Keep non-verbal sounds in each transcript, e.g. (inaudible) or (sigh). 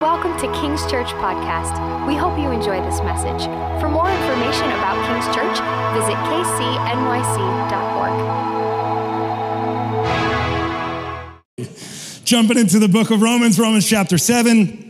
Welcome to King's Church Podcast. We hope you enjoy this message. For more information about King's Church, visit kcnyc.org. Jumping into the book of Romans, Romans chapter 7.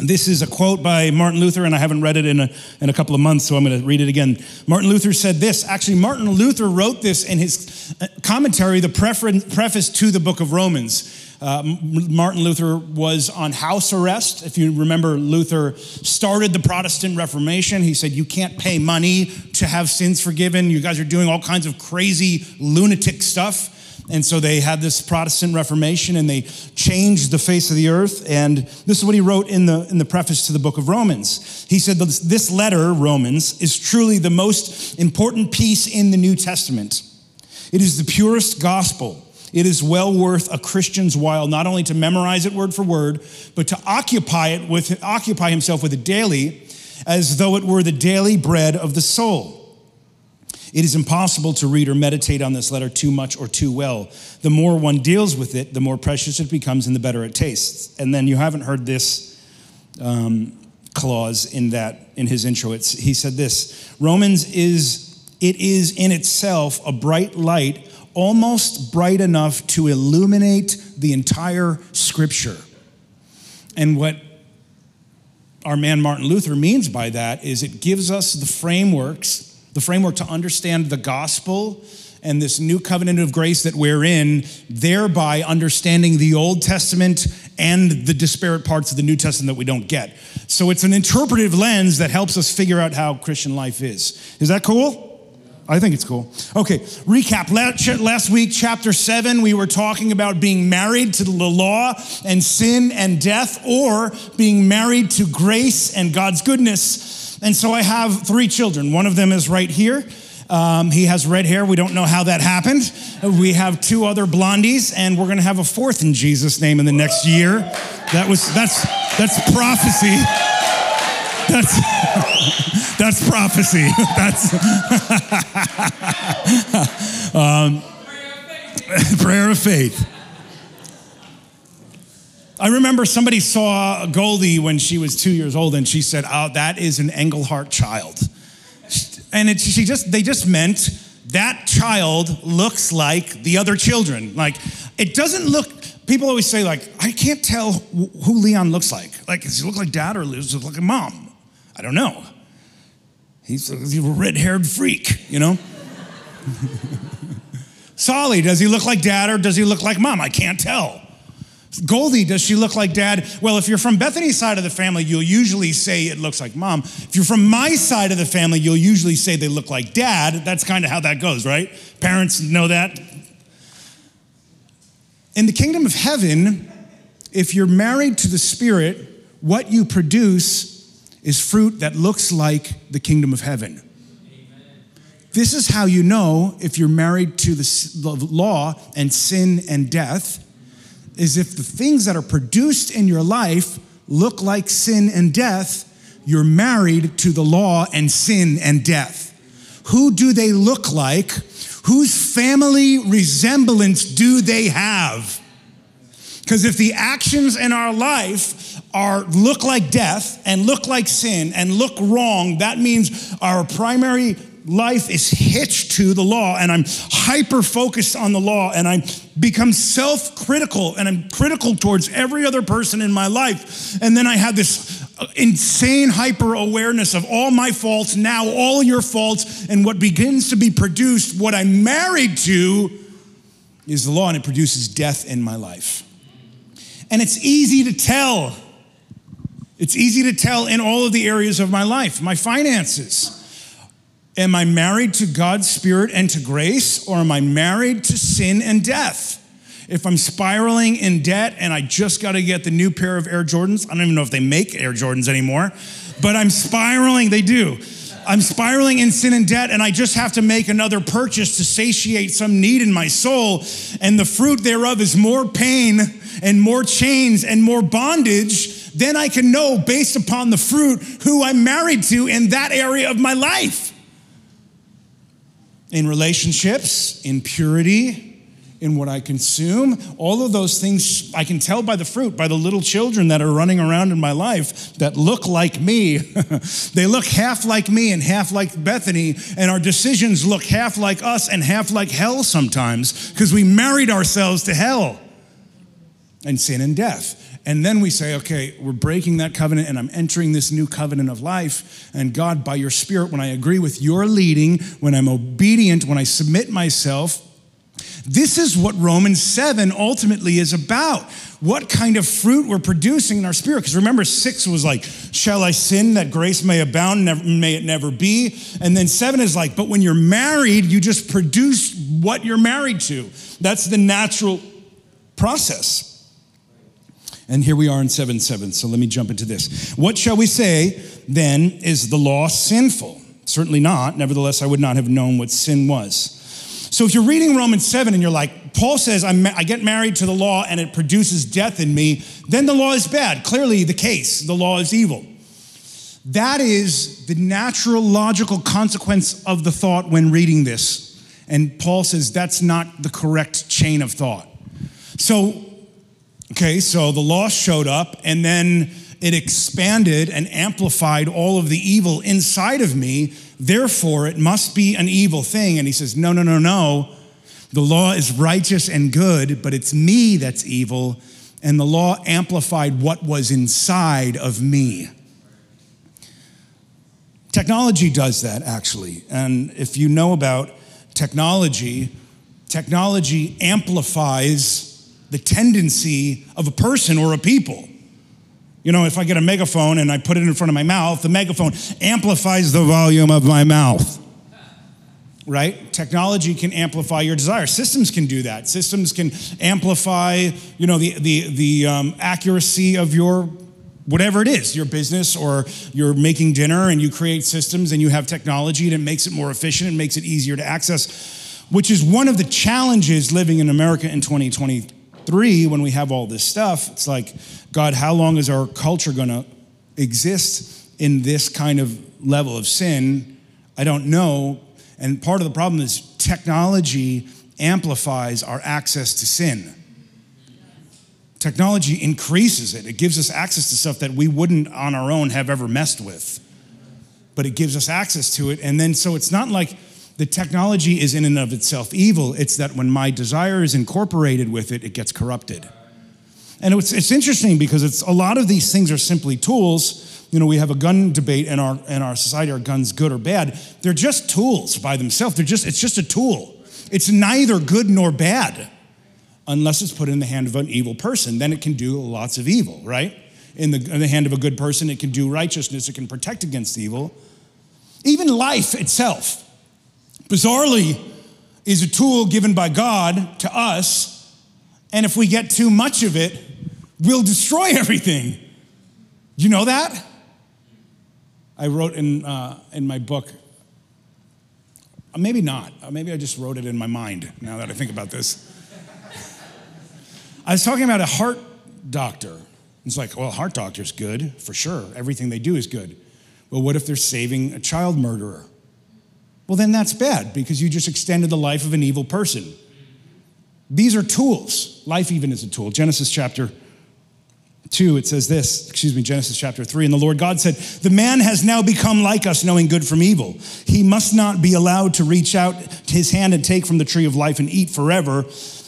This is a quote by Martin Luther, and I haven't read it in a, in a couple of months, so I'm going to read it again. Martin Luther said this. Actually, Martin Luther wrote this in his uh, commentary, the preface to the book of Romans. Uh, Martin Luther was on house arrest. If you remember, Luther started the Protestant Reformation. He said, You can't pay money to have sins forgiven. You guys are doing all kinds of crazy, lunatic stuff. And so they had this Protestant Reformation and they changed the face of the earth. And this is what he wrote in the, in the preface to the book of Romans. He said, This letter, Romans, is truly the most important piece in the New Testament. It is the purest gospel it is well worth a Christian's while not only to memorize it word for word, but to occupy it with occupy himself with it daily, as though it were the daily bread of the soul. It is impossible to read or meditate on this letter too much or too well. The more one deals with it, the more precious it becomes and the better it tastes. And then you haven't heard this um, clause in that in his intro. It's, he said this Romans is it is in itself a bright light almost bright enough to illuminate the entire scripture. And what our man Martin Luther means by that is it gives us the frameworks, the framework to understand the gospel and this new covenant of grace that we're in, thereby understanding the Old Testament and the disparate parts of the New Testament that we don't get. So it's an interpretive lens that helps us figure out how Christian life is. Is that cool? I think it's cool. Okay, recap. Last week, chapter seven, we were talking about being married to the law and sin and death, or being married to grace and God's goodness. And so I have three children. One of them is right here. Um, he has red hair. We don't know how that happened. We have two other blondies, and we're going to have a fourth in Jesus' name in the next year. That was that's that's prophecy. That's (laughs) that's prophecy. (laughs) That's um, (laughs) prayer of faith. I remember somebody saw Goldie when she was two years old, and she said, "Oh, that is an Engelhardt child," and it, she just they just meant that child looks like the other children. Like it doesn't look. People always say like, I can't tell who Leon looks like. Like, does he look like dad or does he look like mom? I don't know. He's a, red haired freak, you know? (laughs) Solly, does he look like dad or does he look like mom? I can't tell. Goldie, does she look like dad? Well, if you're from Bethany's side of the family, you'll usually say it looks like mom. If you're from my side of the family, you'll usually say they look like dad. That's kind of how that goes, right? Parents know that. In the kingdom of heaven, if you're married to the Spirit, what you produce is fruit that looks like the kingdom of heaven. This is how you know if you're married to the law and sin and death, is if the things that are produced in your life look like sin and death, you're married to the law and sin and death. Who do they look like? Whose family resemblance do they have? Because if the actions in our life are look like death and look like sin and look wrong, that means our primary life is hitched to the law and I'm hyper focused on the law and I become self critical and I'm critical towards every other person in my life. And then I have this uh, insane hyper awareness of all my faults, now all your faults, and what begins to be produced, what I'm married to, is the law and it produces death in my life. And it's easy to tell. It's easy to tell in all of the areas of my life, my finances. Am I married to God's Spirit and to grace, or am I married to sin and death? If I'm spiraling in debt and I just got to get the new pair of Air Jordans, I don't even know if they make Air Jordans anymore, but I'm spiraling, they do. I'm spiraling in sin and debt, and I just have to make another purchase to satiate some need in my soul. And the fruit thereof is more pain and more chains and more bondage. Then I can know based upon the fruit who I'm married to in that area of my life. In relationships, in purity, in what I consume. All of those things I can tell by the fruit, by the little children that are running around in my life that look like me. (laughs) they look half like me and half like Bethany, and our decisions look half like us and half like hell sometimes because we married ourselves to hell and sin and death. And then we say, okay, we're breaking that covenant and I'm entering this new covenant of life. And God, by your Spirit, when I agree with your leading, when I'm obedient, when I submit myself, this is what Romans 7 ultimately is about. What kind of fruit we're producing in our spirit. Because remember, six was like, Shall I sin that grace may abound, never, may it never be? And then seven is like, But when you're married, you just produce what you're married to. That's the natural process. And here we are in 7 7. So let me jump into this. What shall we say then? Is the law sinful? Certainly not. Nevertheless, I would not have known what sin was. So if you're reading Romans 7 and you're like, Paul says, i get married to the law and it produces death in me, then the law is bad. Clearly, the case, the law is evil. That is the natural, logical consequence of the thought when reading this. And Paul says that's not the correct chain of thought. So Okay, so the law showed up and then it expanded and amplified all of the evil inside of me. Therefore, it must be an evil thing. And he says, No, no, no, no. The law is righteous and good, but it's me that's evil. And the law amplified what was inside of me. Technology does that, actually. And if you know about technology, technology amplifies the tendency of a person or a people. You know, if I get a megaphone and I put it in front of my mouth, the megaphone amplifies the volume of my mouth. Right? Technology can amplify your desire. Systems can do that. Systems can amplify, you know, the the the um, accuracy of your whatever it is, your business or you're making dinner and you create systems and you have technology and it makes it more efficient and makes it easier to access, which is one of the challenges living in America in 2020 three, when we have all this stuff, it's like, God, how long is our culture going to exist in this kind of level of sin? I don't know. And part of the problem is technology amplifies our access to sin. Technology increases it. It gives us access to stuff that we wouldn't on our own have ever messed with. But it gives us access to it. And then so it's not like the technology is in and of itself evil. It's that when my desire is incorporated with it, it gets corrupted. And it's, it's interesting because it's a lot of these things are simply tools. You know, we have a gun debate in our in our society: are guns good or bad? They're just tools by themselves. They're just it's just a tool. It's neither good nor bad, unless it's put in the hand of an evil person. Then it can do lots of evil, right? In the, in the hand of a good person, it can do righteousness. It can protect against evil. Even life itself bizarrely, is a tool given by God to us. And if we get too much of it, we'll destroy (laughs) everything. You know that? I wrote in, uh, in my book, uh, maybe not, uh, maybe I just wrote it in my mind now that I think about this. I was talking about a heart doctor. It's like, well, heart doctor's good, for sure. Everything they do is good. But what if they're saving a child murderer? Well, then that's bad because you just extended the life of an evil person. These are tools. Life even is a tool. Genesis chapter 2, it says this, excuse me, Genesis chapter 3. And the Lord God said, The man has now become like us, knowing good from evil. He must not be allowed to reach out his hand and take from the tree of life and eat forever.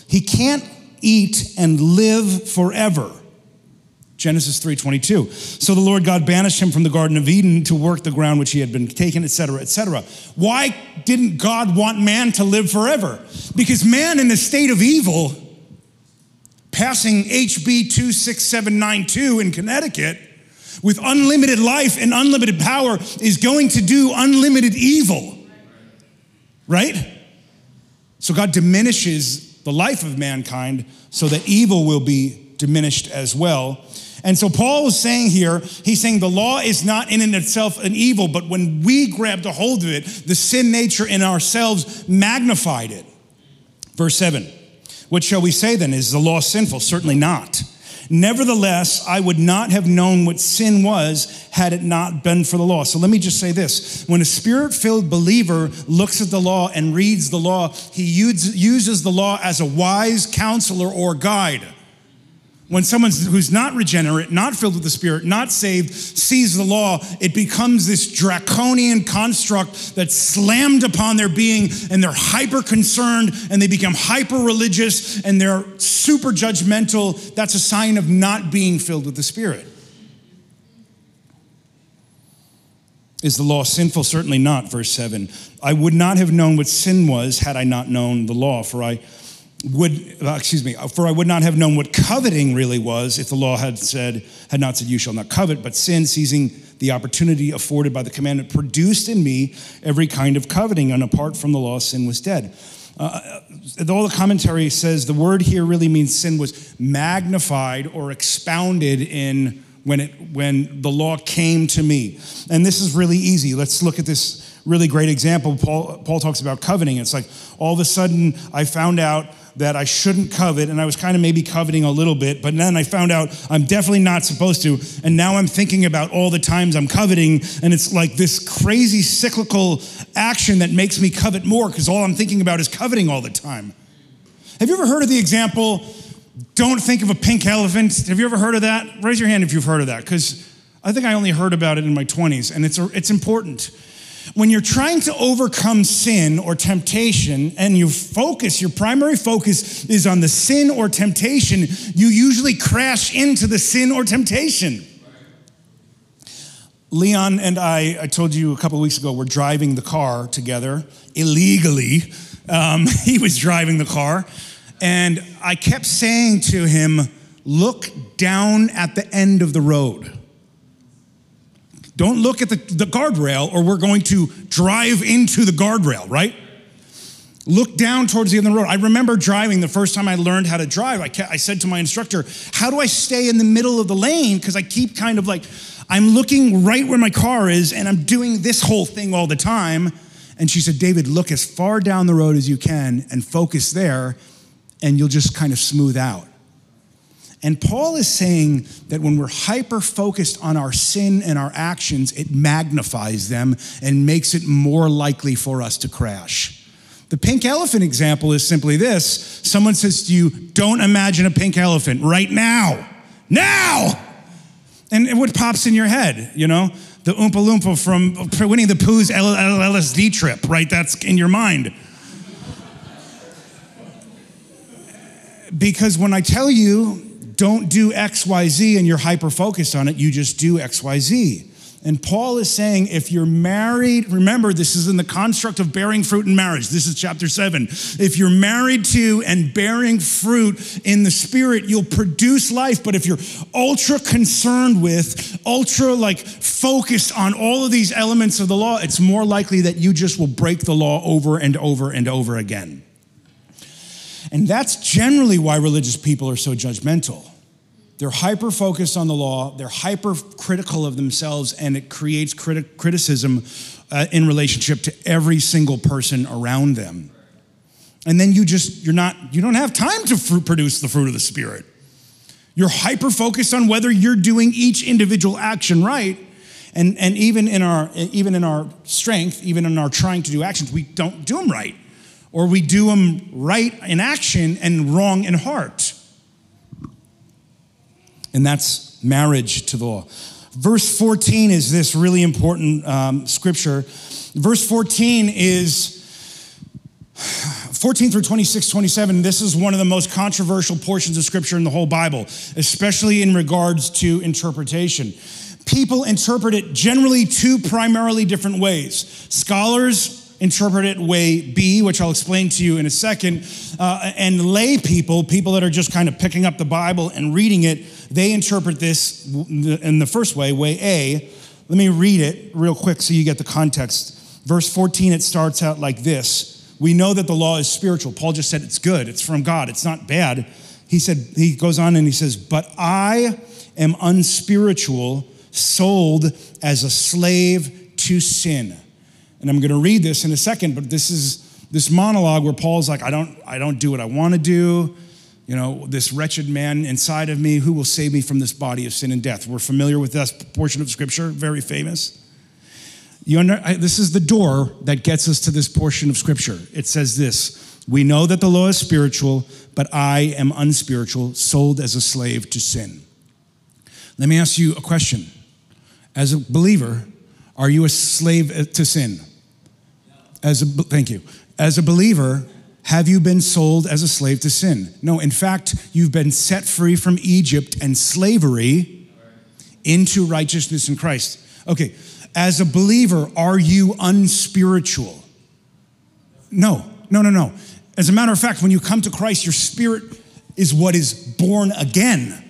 He can't eat and live forever. Genesis 3:22. So the Lord God banished him from the garden of Eden to work the ground which he had been taken, etc., etc. Why didn't God want man to live forever? Because man in the state of evil passing HB 26792 in Connecticut with unlimited life and unlimited power is going to do unlimited evil. Right? So God diminishes the life of mankind so that evil will be diminished as well. And so Paul is saying here, he's saying the law is not in and itself an evil, but when we grabbed a hold of it, the sin nature in ourselves magnified it. Verse 7. What shall we say then? Is the law sinful? Certainly not. Nevertheless, I would not have known what sin was had it not been for the law. So let me just say this. When a spirit filled believer looks at the law and reads the law, he uses the law as a wise counselor or guide. When someone who's not regenerate, not filled with the Spirit, not saved, sees the law, it becomes this draconian construct that's slammed upon their being, and they're hyper concerned and they become hyper religious and they're super judgmental. That's a sign of not being filled with the Spirit. Is the law sinful? Certainly not. Verse 7. I would not have known what sin was had I not known the law, for I would uh, excuse me for i would not have known what coveting really was if the law had said had not said you shall not covet. But sin seizing the opportunity afforded by the commandment produced in me every kind of coveting and apart from the law sin was dead. Uh, uh all the commentary says the word here really means sin was magnified or expounded in when it when the law came to me. And this is really easy. Let's look at this really great example. Paul, paul talks about coveting. It's like all of a sudden i found out that I shouldn't covet, and I was kind of maybe coveting a little bit, but then I found out I'm definitely not supposed to. And now I'm thinking about all the times I'm coveting, and it's like this crazy cyclical action that makes me covet more because all I'm thinking about is coveting all the time. Have you ever heard of the example, don't think of a pink elephant? Have you ever heard of that? Raise your hand if you've heard of that, because I think I only heard about it in my 20s, and it's, it's important. When you're trying to overcome sin or temptation and you focus, your primary focus is on the sin or temptation, you usually crash into the sin or temptation. Leon and I, I told you a couple weeks ago, we're driving the car together illegally. Um, (laughs) he was driving the car, and I kept saying to him, Look down at the end of the road. Don't look at the, the guardrail or we're going to drive into the guardrail, right? Look down towards the end of the road. I remember driving the first time I learned how to drive. I, kept, I said to my instructor, How do I stay in the middle of the lane? Because I keep kind of like, I'm looking right where my car is and I'm doing this whole thing all the time. And she said, David, look as far down the road as you can and focus there, and you'll just kind of smooth out. And Paul is saying that when we're hyper focused on our sin and our actions, it magnifies them and makes it more likely for us to crash. The pink elephant example is simply this someone says to you, Don't imagine a pink elephant right now. Now! And what pops in your head, you know? The Oompa Loompa from Winnie the Pooh's LSD trip, right? That's in your mind. Because when I tell you don't do XYZ and you're hyper focused on it, you just do XYZ. And Paul is saying if you're married, remember this is in the construct of bearing fruit in marriage. This is chapter seven. If you're married to and bearing fruit in the spirit, you'll produce life. But if you're ultra concerned with, ultra like focused on all of these elements of the law, it's more likely that you just will break the law over and over and over again. And that's generally why religious people are so judgmental. They're hyper focused on the law, they're hyper critical of themselves, and it creates criti- criticism uh, in relationship to every single person around them. And then you just, you're not, you don't have time to produce the fruit of the Spirit. You're hyper focused on whether you're doing each individual action right. And, and even in our even in our strength, even in our trying to do actions, we don't do them right or we do them right in action and wrong in heart. And that's marriage to the law. Verse 14 is this really important um, scripture. Verse 14 is 14 through 26, 27. This is one of the most controversial portions of scripture in the whole Bible, especially in regards to interpretation. People interpret it generally two primarily different ways. Scholars interpret it way B, which I'll explain to you in a second. Uh, and lay people, people that are just kind of picking up the Bible and reading it, they interpret this in the first way, way A. Let me read it real quick so you get the context. Verse 14, it starts out like this We know that the law is spiritual. Paul just said it's good, it's from God, it's not bad. He said, he goes on and he says, But I am unspiritual, sold as a slave to sin. And I'm going to read this in a second, but this is this monologue where Paul's like, I don't, I don't do what I want to do. You know, this wretched man inside of me, who will save me from this body of sin and death? We're familiar with this portion of scripture, very famous. You under, I, this is the door that gets us to this portion of scripture. It says this We know that the law is spiritual, but I am unspiritual, sold as a slave to sin. Let me ask you a question. As a believer, are you a slave to sin? As a, thank you. As a believer, have you been sold as a slave to sin? No, in fact, you've been set free from Egypt and slavery into righteousness in Christ. Okay, as a believer, are you unspiritual? No, no, no, no. As a matter of fact, when you come to Christ, your spirit is what is born again.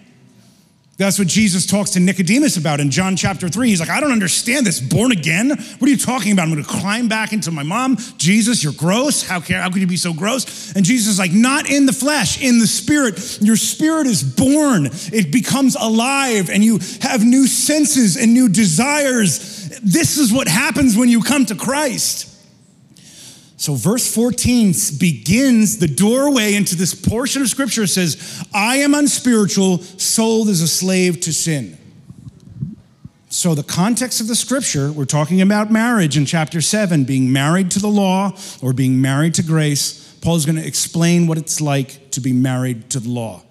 That's what Jesus talks to Nicodemus about in John chapter 3. He's like, I don't understand this. Born again? What are you talking about? I'm going to climb back into my mom. Jesus, you're gross. How, can, how could you be so gross? And Jesus is like, not in the flesh, in the spirit. Your spirit is born, it becomes alive, and you have new senses and new desires. This is what happens when you come to Christ. So, verse 14 begins the doorway into this portion of scripture says, I am unspiritual, sold as a slave to sin. So, the context of the scripture, we're talking about marriage in chapter 7, being married to the law or being married to grace. Paul's going to explain what it's like to be married to the law.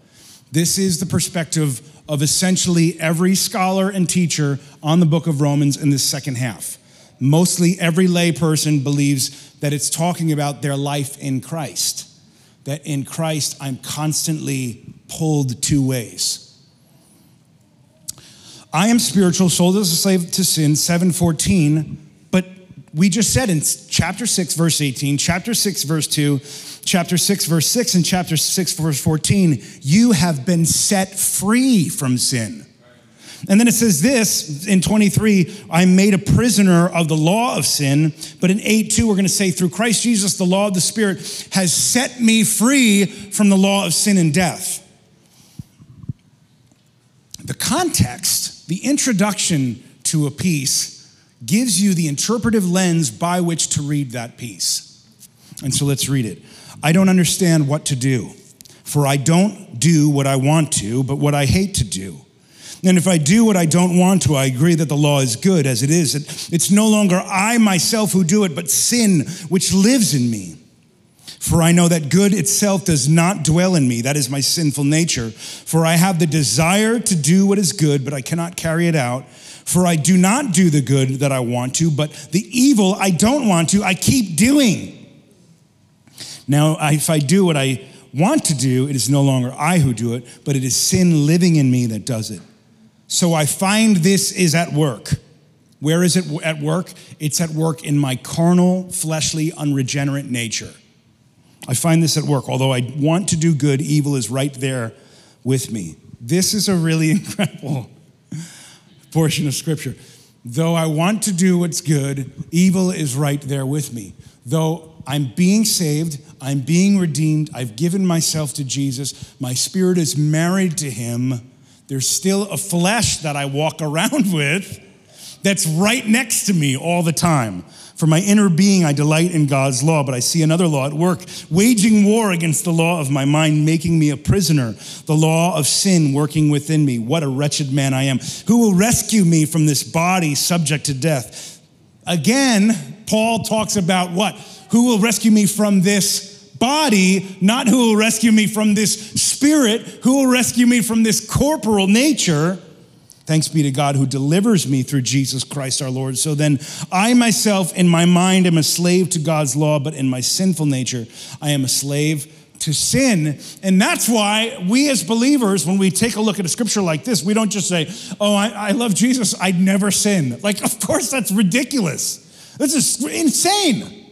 This is the perspective of essentially every scholar and teacher on the book of Romans in this second half. Mostly every layperson believes that it's talking about their life in Christ. That in Christ, I'm constantly pulled two ways. I am spiritual, sold as a slave to sin, 714. But we just said in chapter 6, verse 18, chapter 6, verse 2, chapter 6, verse 6, and chapter 6, verse 14, you have been set free from sin. And then it says this in 23 I'm made a prisoner of the law of sin. But in 8 2, we're going to say, through Christ Jesus, the law of the Spirit has set me free from the law of sin and death. The context, the introduction to a piece, gives you the interpretive lens by which to read that piece. And so let's read it. I don't understand what to do, for I don't do what I want to, but what I hate to do. And if I do what I don't want to, I agree that the law is good as it is. It's no longer I myself who do it, but sin which lives in me. For I know that good itself does not dwell in me. That is my sinful nature. For I have the desire to do what is good, but I cannot carry it out. For I do not do the good that I want to, but the evil I don't want to, I keep doing. Now, if I do what I want to do, it is no longer I who do it, but it is sin living in me that does it. So I find this is at work. Where is it at work? It's at work in my carnal, fleshly, unregenerate nature. I find this at work. Although I want to do good, evil is right there with me. This is a really (laughs) incredible portion of scripture. Though I want to do what's good, evil is right there with me. Though I'm being saved, I'm being redeemed, I've given myself to Jesus, my spirit is married to him there's still a flesh that I walk around (laughs) with that's right next to me all the time. For my inner being, I delight in God's law, but I see another law at work, waging war against the law of my mind, making me a prisoner, the law of sin working within me. What a wretched man I am. Who will rescue me from this body subject to death? Again, Paul talks about what? Who will rescue me from this body, not who will rescue me from this spirit, who will rescue me from this corporal nature. Thanks be to God who delivers me through Jesus Christ our Lord. So then, I myself in my mind am a slave to God's law, but in my sinful nature, I am a slave to sin. And that's why we as believers, when we take a look at a scripture like this, we don't just say, Oh, I, I love Jesus, I'd never sin. Like, of course, that's ridiculous. This is insane.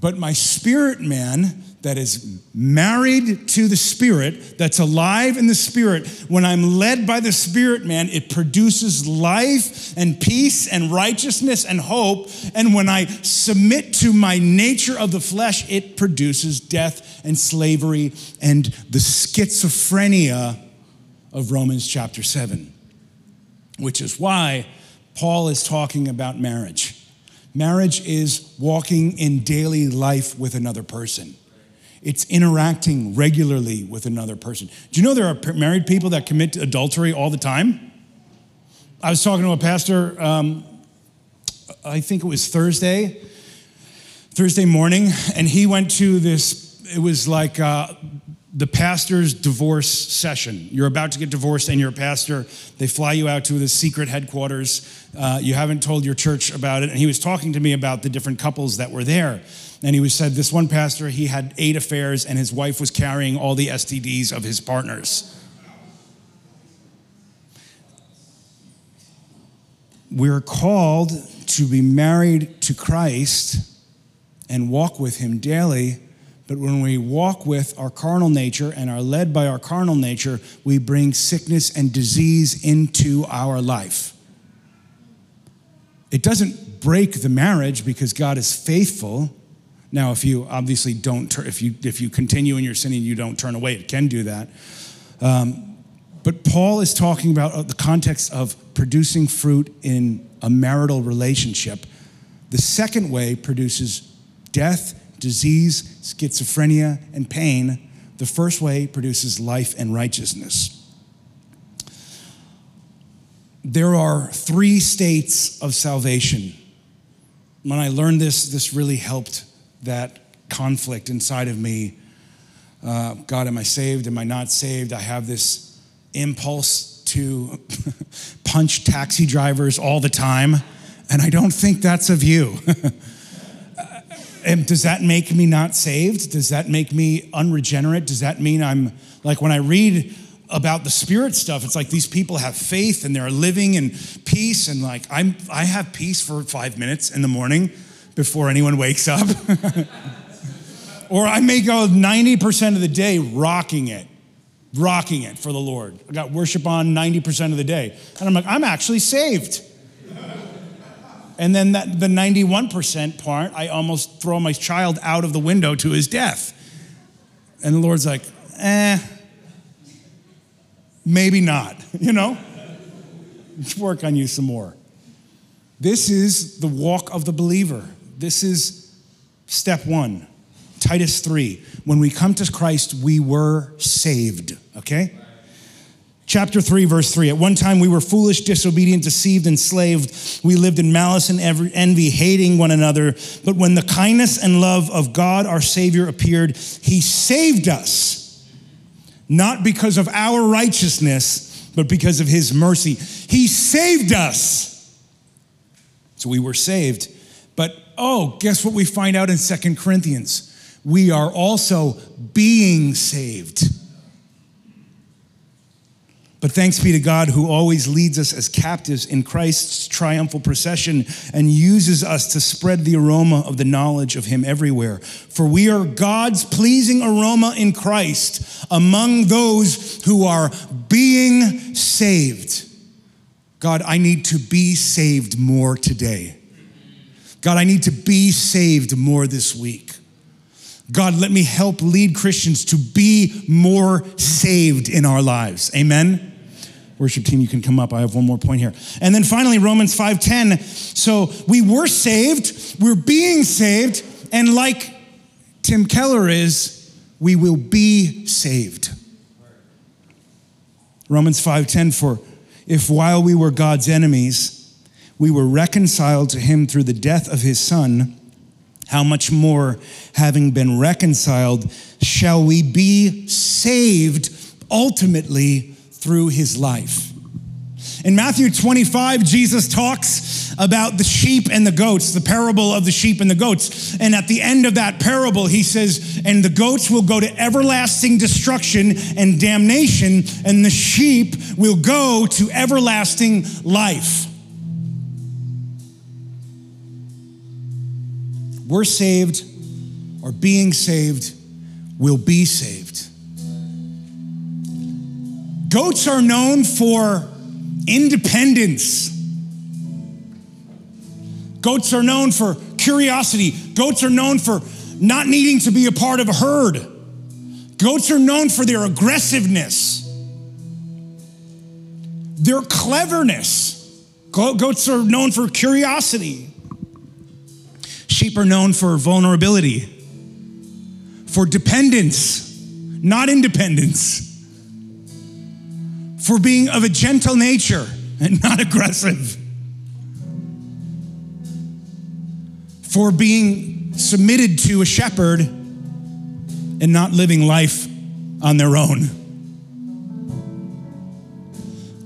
But my spirit man that is married to the Spirit, that's alive in the Spirit, when I'm led by the Spirit man, it produces life and peace and righteousness and hope. And when I submit to my nature of the flesh, it produces death and slavery and the schizophrenia of Romans chapter 7, which is why Paul is talking about marriage. Marriage is walking in daily life with another person. It's interacting regularly with another person. Do you know there are married people that commit adultery all the time? I was talking to a pastor, um, I think it was Thursday, Thursday morning, and he went to this, it was like uh, the pastor's divorce session. You're about to get divorced and you're a pastor. They fly you out to the secret headquarters. Uh, you haven't told your church about it. And he was talking to me about the different couples that were there. And he was said this one pastor, he had eight affairs and his wife was carrying all the STDs of his partners. We're called to be married to Christ and walk with him daily but when we walk with our carnal nature and are led by our carnal nature, we bring sickness and disease into our life. It doesn't break the marriage because God is faithful. Now, if you obviously don't, if you if you continue in your sinning, you don't turn away. It can do that. Um, but Paul is talking about uh, the context of producing fruit in a marital relationship. The second way produces death disease, schizophrenia, and pain, the first way produces life and righteousness. There are three states of salvation. When I learned this, this really helped that conflict inside of me. Uh, God, am I saved? Am I not saved? I have this impulse to (laughs) punch taxi drivers all the time, and I don't think that's of you. (laughs) does that make me not saved? Does that make me unregenerate? Does that mean I'm like when I read about the spirit stuff, it's like these people have faith and they're living in peace and like I'm I have peace for 5 minutes in the morning before anyone wakes up. (laughs) or I may go 90% of the day rocking it. Rocking it for the Lord. I got worship on 90% of the day. And I'm like, I'm actually saved. And then that, the 91% part, I almost throw my child out of the window to his death. And the Lord's like, eh, maybe not, (laughs) you know? Let's work on you some more. This is the walk of the believer. This is step one. Titus 3. When we come to Christ, we were saved, okay? Chapter 3, verse 3. At one time we were foolish, disobedient, deceived, enslaved. We lived in malice and envy, hating one another. But when the kindness and love of God our Savior appeared, He saved us, not because of our righteousness, but because of His mercy. He saved us. So we were saved. But oh, guess what we find out in Second Corinthians? We are also being saved. But thanks be to God who always leads us as captives in Christ's triumphal procession and uses us to spread the aroma of the knowledge of Him everywhere. For we are God's pleasing aroma in Christ among those who are being saved. God, I need to be saved more today. God, I need to be saved more this week. God, let me help lead Christians to be more saved in our lives. Amen. Worship team, you can come up. I have one more point here. And then finally, Romans 5:10. So we were saved, we're being saved, and like Tim Keller is, we will be saved. Romans 5:10 for if while we were God's enemies, we were reconciled to him through the death of his son, how much more having been reconciled shall we be saved ultimately through his life. In Matthew 25, Jesus talks about the sheep and the goats, the parable of the sheep and the goats. And at the end of that parable, he says, And the goats will go to everlasting destruction and damnation, and the sheep will go to everlasting life. We're saved, or being saved, will be saved. Goats are known for independence. Goats are known for curiosity. Goats are known for not needing to be a part of a herd. Goats are known for their aggressiveness, their cleverness. Goats are known for curiosity. Sheep are known for vulnerability. for dependence, not independence, for being of a gentle nature and (laughs) not aggressive, for being submitted to a shepherd and not living life on their own.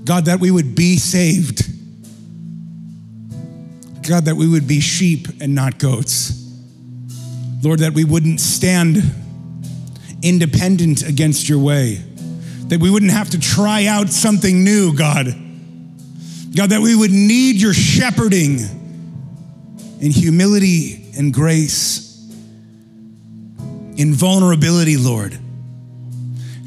God, that we would be saved. God, that we would be sheep and not goats. Lord, that we wouldn't stand independent against your way, that we wouldn't have to try out something new, God. God, that we would need your shepherding in humility and grace, in vulnerability, Lord.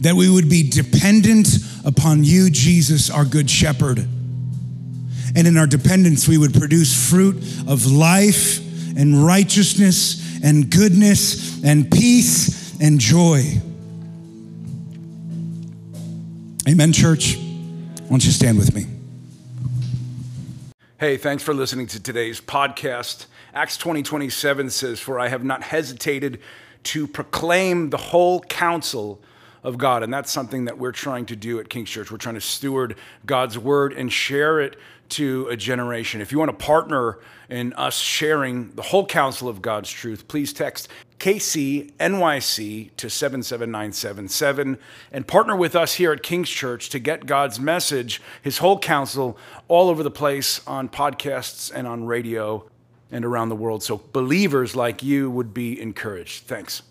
That we would be dependent upon you, Jesus, our good shepherd. And in our dependence, we would produce fruit of life and righteousness and goodness and peace and joy. Amen, church. Why don't you stand with me? Hey, thanks for listening to today's podcast. Acts 20 27 says, For I have not hesitated to proclaim the whole counsel of God. And that's something that we're trying to do at King's Church. We're trying to steward God's word and share it to a generation. If you want to partner in us sharing the whole counsel of God's truth, please text KCNYC to 77977 and partner with us here at King's Church to get God's message, his whole counsel, all over the place on podcasts and on radio and around the world. So believers like you would be encouraged. Thanks.